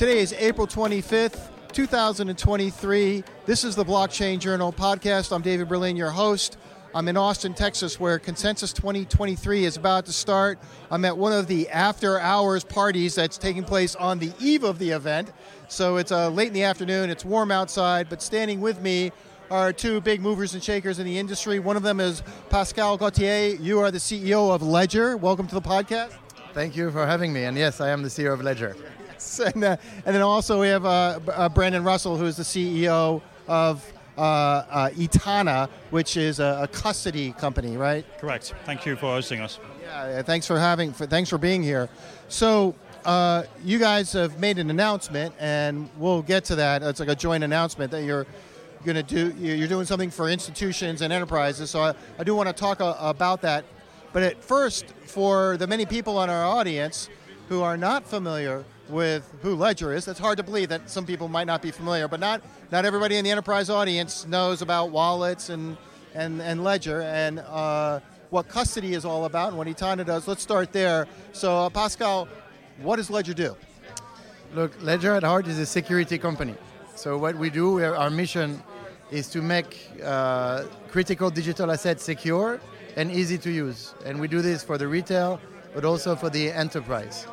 Today is April 25th, 2023. This is the Blockchain Journal podcast. I'm David Berlind, your host. I'm in Austin, Texas, where Consensus 2023 is about to start. I'm at one of the after hours parties that's taking place on the eve of the event. So it's uh, late in the afternoon, it's warm outside, but standing with me are two big movers and shakers in the industry. One of them is Pascal Gauthier. You are the CEO of Ledger. Welcome to the podcast. Thank you for having me. And yes, I am the CEO of Ledger. Yes. And, uh, and then also we have uh, uh, Brandon Russell, who is the CEO of uh, uh, Etana, which is a, a, custody company, right? Correct. Thank you for hosting us. Yeah, thanks for having. For, thanks for being here. So. Uh, you guys have made an announcement, and we'll get to that. It's like a joint announcement that you're going to do. You're doing something for institutions and enterprises. So I, I do want to talk a, about that. But at first, for the many people on our audience who are not familiar with who Ledger is. That's hard to believe that some people might not be familiar, but not not everybody in the enterprise audience knows about wallets and and, and Ledger and uh, what custody is all about and what Etana does. Let's start there. So, uh, Pascal, what does Ledger do? Look, Ledger at heart is a security company. So what we do, our mission is to make uh, critical digital assets secure and easy to use. And we do this for the retail, but also for the enterprise.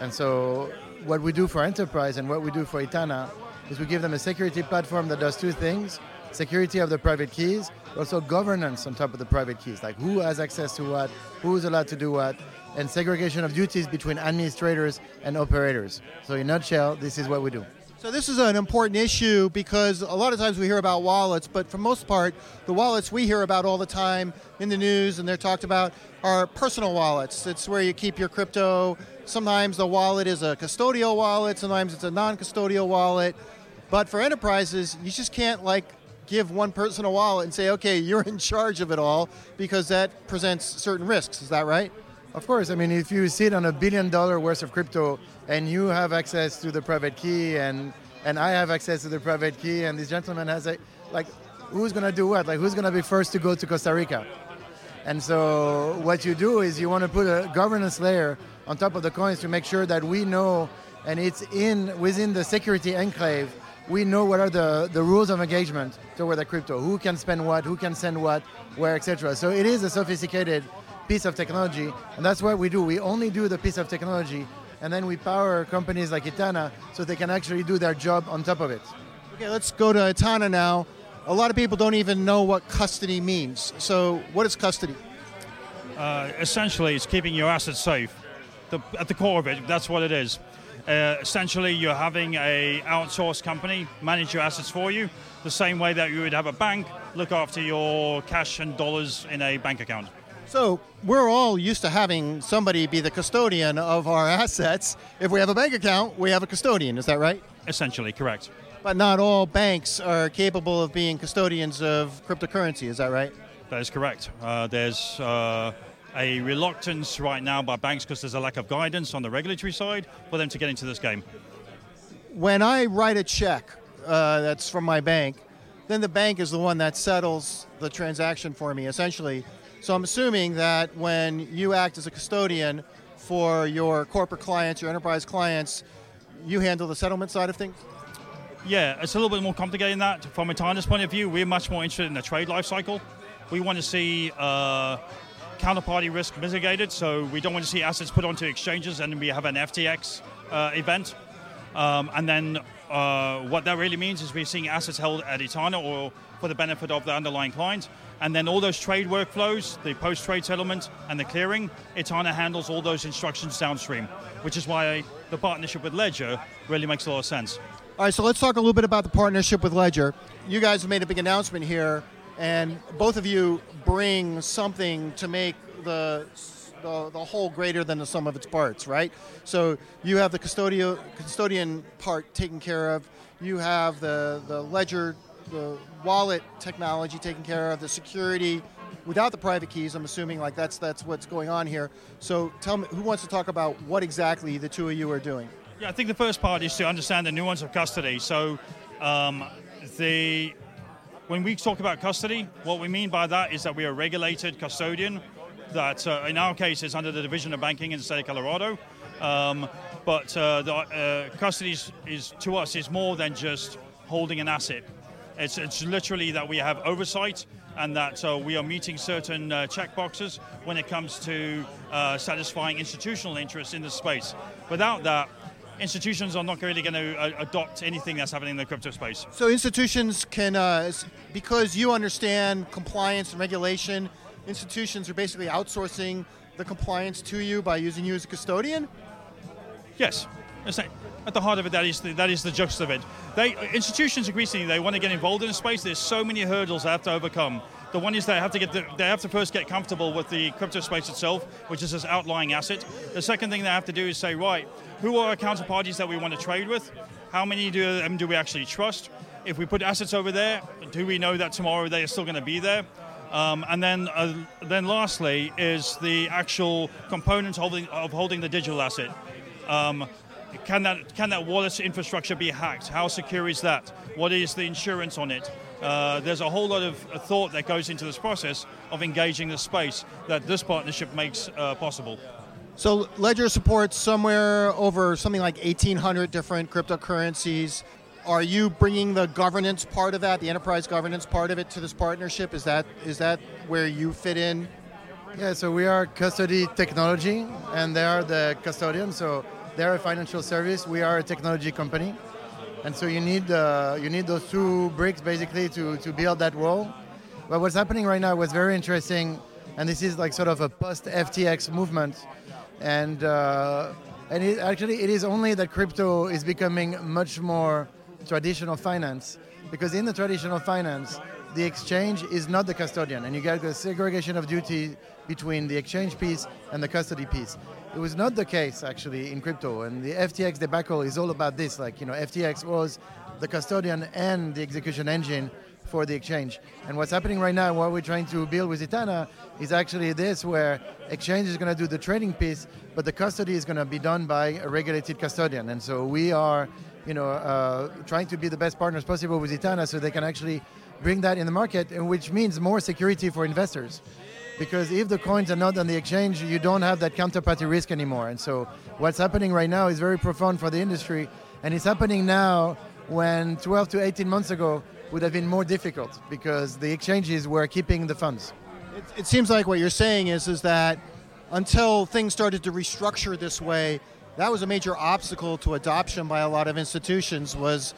And so what we do for enterprise and what we do for Etana is we give them a security platform that does two things security of the private keys, also governance on top of the private keys, like who has access to what, who's allowed to do what, and segregation of duties between administrators and operators. So, in a nutshell, this is what we do. So this is an important issue because a lot of times we hear about wallets, but for most part, the wallets we hear about all the time in the news and they're talked about are personal wallets. It's where you keep your crypto. Sometimes the wallet is a custodial wallet, sometimes it's a non-custodial wallet. But for enterprises, you just can't like give one person a wallet and say, okay, you're in charge of it all because that presents certain risks. Is that right? Of course. I mean, if you sit on a billion dollar worth of crypto and you have access to the private key and and I have access to the private key and this gentleman has a like who's gonna do what? Like who's gonna be first to go to Costa Rica? And so what you do is you want to put a governance layer on top of the coins to make sure that we know and it's in within the security enclave we know what are the, the rules of engagement toward the crypto who can spend what who can send what where etc so it is a sophisticated piece of technology and that's what we do we only do the piece of technology and then we power companies like Etana so they can actually do their job on top of it. Okay, let's go to Etana now. A lot of people don't even know what custody means. So, what is custody? Uh, essentially, it's keeping your assets safe. The, at the core of it, that's what it is. Uh, essentially, you're having a outsourced company manage your assets for you, the same way that you would have a bank look after your cash and dollars in a bank account. So we're all used to having somebody be the custodian of our assets. If we have a bank account, we have a custodian. Is that right? Essentially, correct. But not all banks are capable of being custodians of cryptocurrency. Is that right? That is correct. Uh, there's uh, a reluctance right now by banks because there's a lack of guidance on the regulatory side for them to get into this game. When I write a check uh, that's from my bank, then the bank is the one that settles the transaction for me, essentially. So I'm assuming that when you act as a custodian for your corporate clients, your enterprise clients, you handle the settlement side of things? Yeah, it's a little bit more complicated than that. From a Etana's point of view, we're much more interested in the trade life cycle. We want to see uh, counterparty risk mitigated, so we don't want to see assets put onto exchanges and we have an FTX uh, event. Um, and then uh, what that really means is we're seeing assets held at Etana or for the benefit of the underlying client. And then all those trade workflows, the post-trade settlement and the clearing, Etana handles all those instructions downstream, which is why the partnership with Ledger really makes a lot of sense. All right, so let's talk a little bit about the partnership with Ledger. You guys have made a big announcement here, and both of you bring something to make the the, the whole greater than the sum of its parts, right? So you have the custodial, custodian part taken care of. You have the, the ledger the wallet technology taken care of, the security without the private keys. I'm assuming like that's that's what's going on here. So tell me, who wants to talk about what exactly the two of you are doing? Yeah, I think the first part is to understand the nuance of custody. So um, the when we talk about custody, what we mean by that is that we are a regulated custodian. That uh, in our case is under the Division of Banking in the state of Colorado. Um, But uh, the uh, custody is, is to us is more than just holding an asset. It's, it's literally that we have oversight and that uh, we are meeting certain uh, check boxes when it comes to uh, satisfying institutional interests in the space. Without that, institutions are not really going to uh, adopt anything that's happening in the crypto space. So institutions can, uh, because you understand compliance and regulation, institutions are basically outsourcing the compliance to you by using you as a custodian. Yes. At the heart of it, that is the, that is the gist of it. They institutions increasingly they want to get involved in the space. There's so many hurdles they have to overcome. The one is they have to get the, they have to first get comfortable with the crypto space itself, which is this outlying asset. The second thing they have to do is say, right, who are our counterparties that we want to trade with? How many do them do we actually trust? If we put assets over there, do we know that tomorrow they are still going to be there? Um, and then, uh, then lastly is the actual component holding, of holding the digital asset. Um, can that can that wallet infrastructure be hacked? How secure is that? What is the insurance on it? Uh, there's a whole lot of uh, thought that goes into this process of engaging the space that this partnership makes uh, possible. So Ledger supports somewhere over something like 1,800 different cryptocurrencies. Are you bringing the governance part of that, the enterprise governance part of it, to this partnership? Is that is that where you fit in? Yeah, so we are custody technology, and they are the custodian. So they're a financial service. We are a technology company, and so you need uh, you need those two bricks basically to to build that wall. But what's happening right now was very interesting, and this is like sort of a post FTX movement, and uh, and it, actually it is only that crypto is becoming much more traditional finance, because in the traditional finance the exchange is not the custodian, and you get a segregation of duty between the exchange piece and the custody piece. It was not the case actually in crypto, and the FTX debacle is all about this. Like you know, FTX was the custodian and the execution engine for the exchange. And what's happening right now, what we're trying to build with Etana, is actually this, where exchange is going to do the trading piece, but the custody is going to be done by a regulated custodian. And so we are, you know, uh, trying to be the best partners possible with Etana, so they can actually bring that in the market, which means more security for investors. Because if the coins are not on the exchange, you don't have that counterparty risk anymore. And so what's happening right now is very profound for the industry, and it's happening now when 12 to 18 months ago would have been more difficult because the exchanges were keeping the funds. It, it seems like what you're saying is is that until things started to restructure this way, that was a major obstacle to adoption by a lot of institutions. Was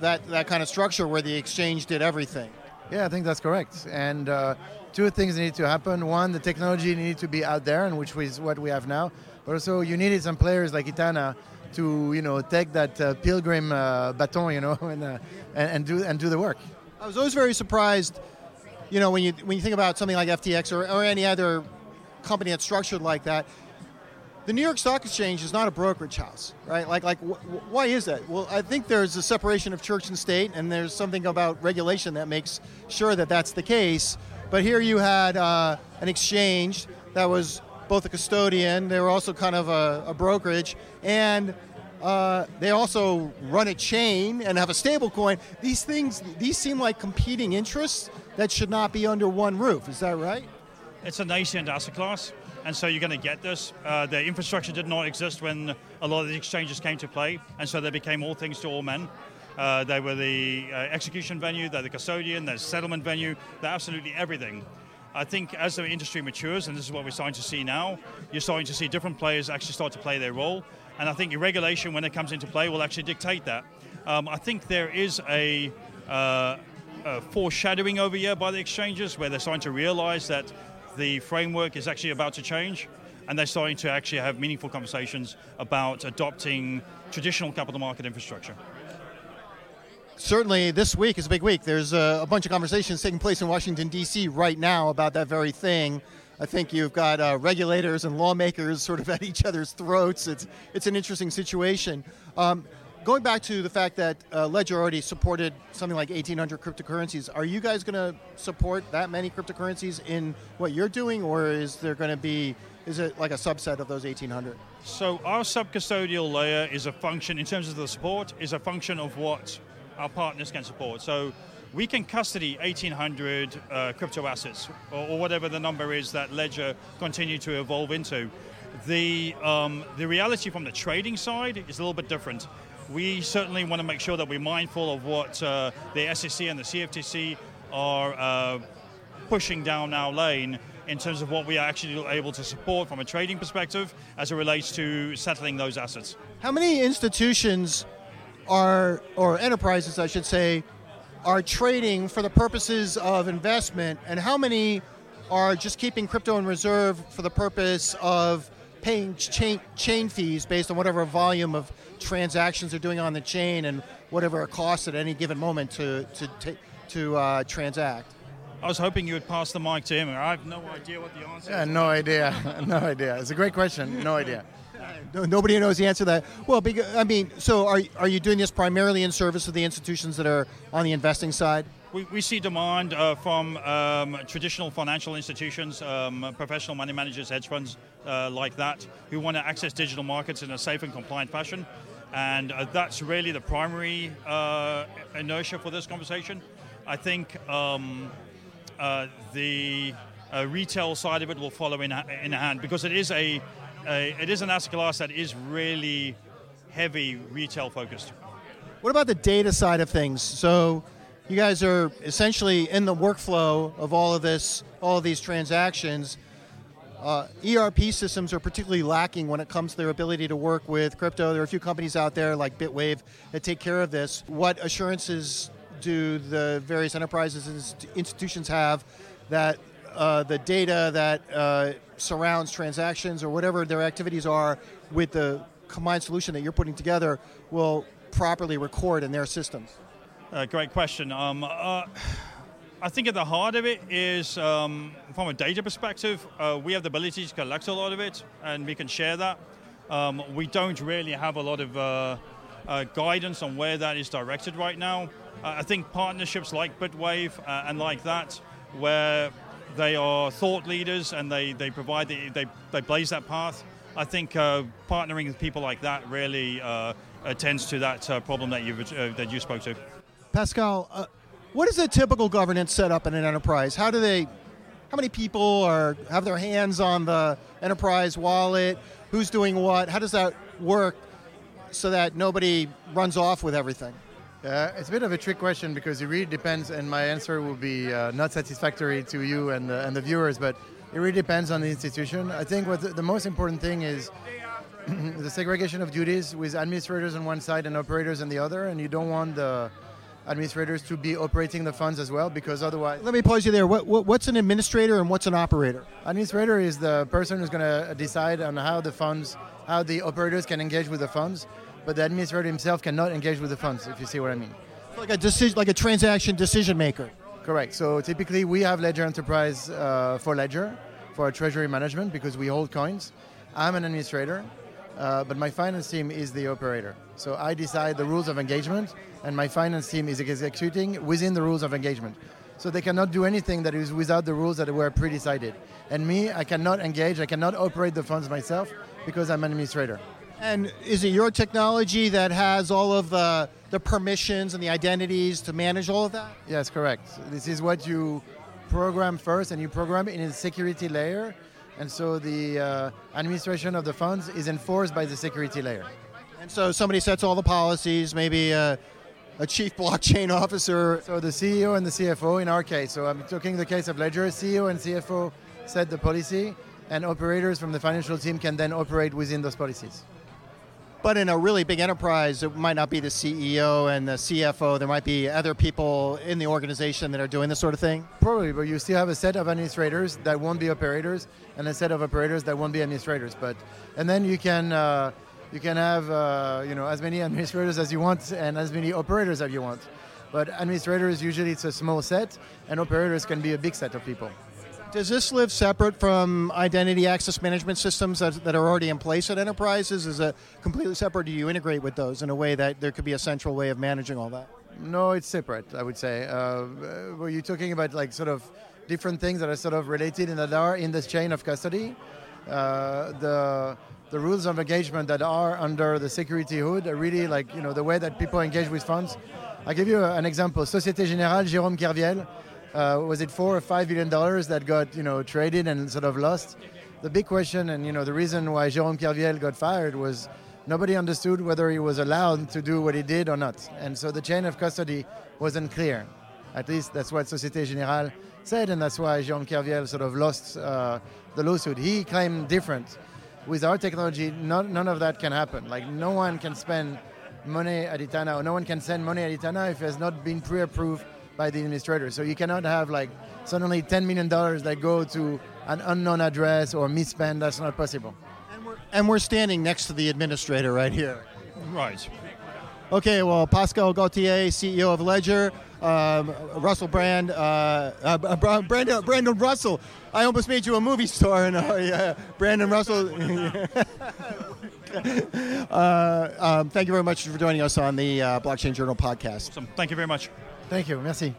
that that kind of structure where the exchange did everything? Yeah, I think that's correct. And uh, two things need to happen. One, the technology needed to be out there, and which is what we have now. But also, you needed some players like Etana to, you know, take that uh, pilgrim uh, baton, you know, and, uh, and and do and do the work. I was always very surprised, you know, when you when you think about something like FTX or, or any other company that's structured like that. The New York Stock Exchange is not a brokerage house, right? Like, like, wh- wh- why is that? Well, I think there's a separation of church and state, and there's something about regulation that makes sure that that's the case. But here you had uh, an exchange that was both a custodian, they were also kind of a, a brokerage, and uh, they also run a chain and have a stable coin. These things, these seem like competing interests that should not be under one roof. Is that right? It's a nascent asset class, and so you're going to get this. Uh, the infrastructure did not exist when a lot of the exchanges came to play, and so they became all things to all men. Uh, they were the uh, execution venue, they're the custodian, they're the settlement venue, they're absolutely everything. I think as the industry matures, and this is what we're starting to see now, you're starting to see different players actually start to play their role. And I think regulation, when it comes into play, will actually dictate that. Um, I think there is a, uh, a foreshadowing over here by the exchanges where they're starting to realize that the framework is actually about to change and they're starting to actually have meaningful conversations about adopting traditional capital market infrastructure. certainly this week is a big week. There's a, a bunch of conversations taking place in Washington, D.C. right now about that very thing. I think you've got uh, regulators and lawmakers sort of at each other's throats. It's, it's an interesting situation. Um, going back to the fact that uh, Ledger already supported something like 1,800 cryptocurrencies, are you guys going to support that many cryptocurrencies in what you're doing, or is there going to be, is it like a subset of those 1,800? So our sub-custodial layer is a function, in terms of the support, is a function of what our partners can support. So we can custody 1,800 uh, crypto assets, or, or whatever the number is that Ledger continue to evolve into. The um, the reality from the trading side is a little bit different. We certainly want to make sure that we're mindful of what uh, the SEC and the CFTC are uh, pushing down our lane in terms of what we are actually able to support from a trading perspective as it relates to settling those assets. How many institutions are, or enterprises, I should say, are trading for the purposes of investment, and how many are just keeping crypto in reserve for the purpose of paying chain, chain fees based on whatever volume of transactions they're doing on the chain and whatever it costs at any given moment to to to, to uh, transact. I was hoping you would pass the mic to him. I have no idea what the answer is. Yeah, is. no idea. no idea. It's a great question. No idea. No, nobody knows the answer to that. Well, because, I mean, so are are you doing this primarily in service of the institutions that are on the investing side? We, we see demand uh, from um, traditional financial institutions, um, professional money managers, hedge funds uh, like that, who want to access digital markets in a safe and compliant fashion. And uh, that's really the primary uh, inertia for this conversation. I think um, uh, the uh, retail side of it will follow in, in hand because it is a, a it is an asset class that is really heavy retail focused. What about the data side of things? So you guys are essentially in the workflow of all of this, all of these transactions. Uh, ERP systems are particularly lacking when it comes to their ability to work with crypto. There are a few companies out there like Bitwave that take care of this. What assurances do the various enterprises and institutions have that uh, the data that uh, surrounds transactions or whatever their activities are with the combined solution that you're putting together will properly record in their systems? Uh, great question. Um, uh, I think at the heart of it is, um, from a data perspective, uh, we have the ability to collect a lot of it, and we can share that. Um, we don't really have a lot of uh, uh, guidance on where that is directed right now. Uh, I think partnerships like Bitwave uh, and like that, where they are thought leaders and they, they provide the, they, they blaze that path. I think uh, partnering with people like that really attends to that problem that you that you spoke to. Pascal, uh, what is a typical governance setup in an enterprise? How do they, how many people are have their hands on the enterprise wallet? Who's doing what? How does that work so that nobody runs off with everything? Uh, it's a bit of a trick question because it really depends, and my answer will be uh, not satisfactory to you and the, and the viewers, but it really depends on the institution. I think what the, the most important thing is the segregation of duties with administrators on one side and operators on the other, and you don't want the administrators to be operating the funds as well because otherwise let me pause you there. What, what, what's an administrator and what's an operator? Administrator is the person who's going to decide on how the funds how the operators can engage with the funds but the administrator himself cannot engage with the funds if you see what i mean. Like a decision like a transaction decision maker. Correct. So typically we have ledger enterprise uh, for ledger for our treasury management because we hold coins. I'm an administrator uh, but my finance team is the operator. So I decide the rules of engagement, and my finance team is executing within the rules of engagement. So they cannot do anything that is without the rules that were pre-decided. And me, I cannot engage, I cannot operate the funds myself because I'm an administrator. And is it your technology that has all of the, the permissions and the identities to manage all of that? Yes, correct. This is what you program first, and you program in a security layer and so the uh, administration of the funds is enforced by the security layer. And so somebody sets all the policies, maybe a, a chief blockchain officer. So the CEO and the CFO in our case. So I'm talking the case of Ledger. CEO and CFO set the policy, and operators from the financial team can then operate within those policies. But in a really big enterprise, it might not be the CEO and the CFO. There might be other people in the organization that are doing this sort of thing. Probably, but you still have a set of administrators that won't be operators, and a set of operators that won't be administrators. But and then you can uh, you can have uh, you know as many administrators as you want and as many operators as you want. But administrators usually it's a small set, and operators can be a big set of people. Does this live separate from identity access management systems that, that, are already in place at enterprises? Is it completely separate? Do you integrate with those in a way that there could be a central way of managing all that? No, it's separate. I would say. Uh, were you talking about like sort of different things that are sort of related and that are in this chain of custody? Uh, the the rules of engagement that are under the security hood are really like you know the way that people engage with funds. I'll give you an example. Société Générale, Jérôme Kerviel uh, was it four or five billion dollars that got you know traded and sort of lost. the big question, and you know, the reason why Jérôme Kerviel got fired was nobody understood whether he was allowed to do what he did or not, and so the chain of custody wasn't clear. At least that's what Société Générale said, and that's why Jérôme Kerviel sort of lost uh, the lawsuit. He claimed different. With our technology, none, none of that can happen. Like no one can spend money at Etana, or no one can send money at Etana if it has not been pre-approved by the administrator. So you cannot have like suddenly $10 million that go to an unknown address or misspend. That's not possible. And we're, and we're standing next to the administrator right here. Right. Okay, well, Pascal Gauthier, CEO of Ledger, um, Russell Brand, uh, uh, Brandon, Brandon Russell. I almost made you a movie star, and uh, yeah, Brandon Russell. uh, um, thank you very much for joining us on the uh, Blockchain Journal podcast. Awesome. Thank you very much. Thank you. Merci.